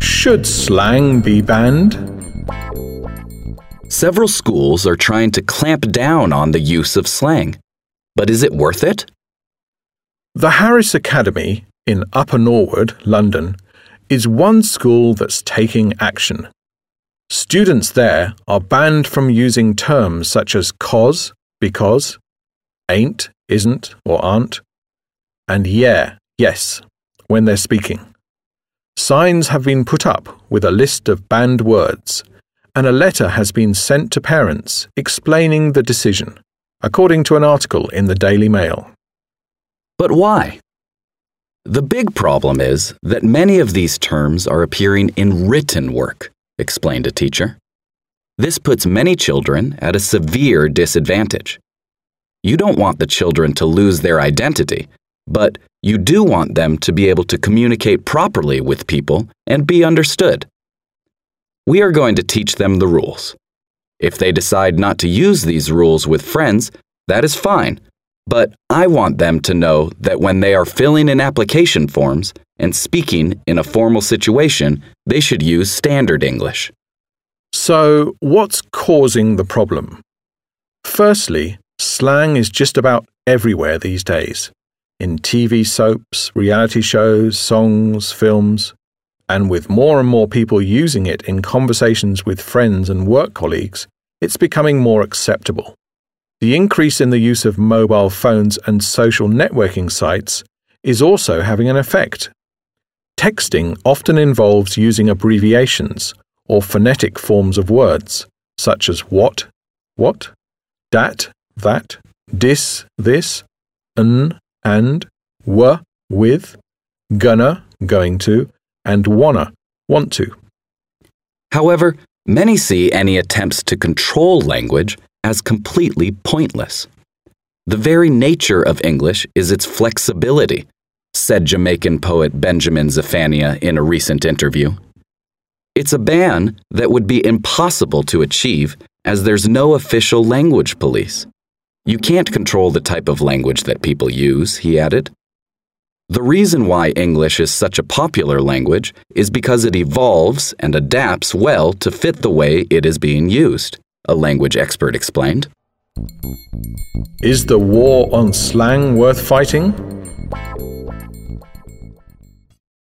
Should slang be banned? Several schools are trying to clamp down on the use of slang. But is it worth it? The Harris Academy in Upper Norwood, London, is one school that's taking action. Students there are banned from using terms such as cause, because, ain't, isn't, or aren't, and yeah, yes, when they're speaking. Signs have been put up with a list of banned words, and a letter has been sent to parents explaining the decision, according to an article in the Daily Mail. But why? The big problem is that many of these terms are appearing in written work, explained a teacher. This puts many children at a severe disadvantage. You don't want the children to lose their identity, but you do want them to be able to communicate properly with people and be understood. We are going to teach them the rules. If they decide not to use these rules with friends, that is fine. But I want them to know that when they are filling in application forms and speaking in a formal situation, they should use standard English. So, what's causing the problem? Firstly, slang is just about everywhere these days in TV soaps, reality shows, songs, films, and with more and more people using it in conversations with friends and work colleagues, it's becoming more acceptable. The increase in the use of mobile phones and social networking sites is also having an effect. Texting often involves using abbreviations or phonetic forms of words, such as what, what, dat, that, dis, this, n, and, were, with, gonna, going to, and wanna, want to. However, many see any attempts to control language as completely pointless. The very nature of English is its flexibility, said Jamaican poet Benjamin Zephaniah in a recent interview. It's a ban that would be impossible to achieve as there's no official language police. You can't control the type of language that people use, he added. The reason why English is such a popular language is because it evolves and adapts well to fit the way it is being used, a language expert explained. Is the war on slang worth fighting?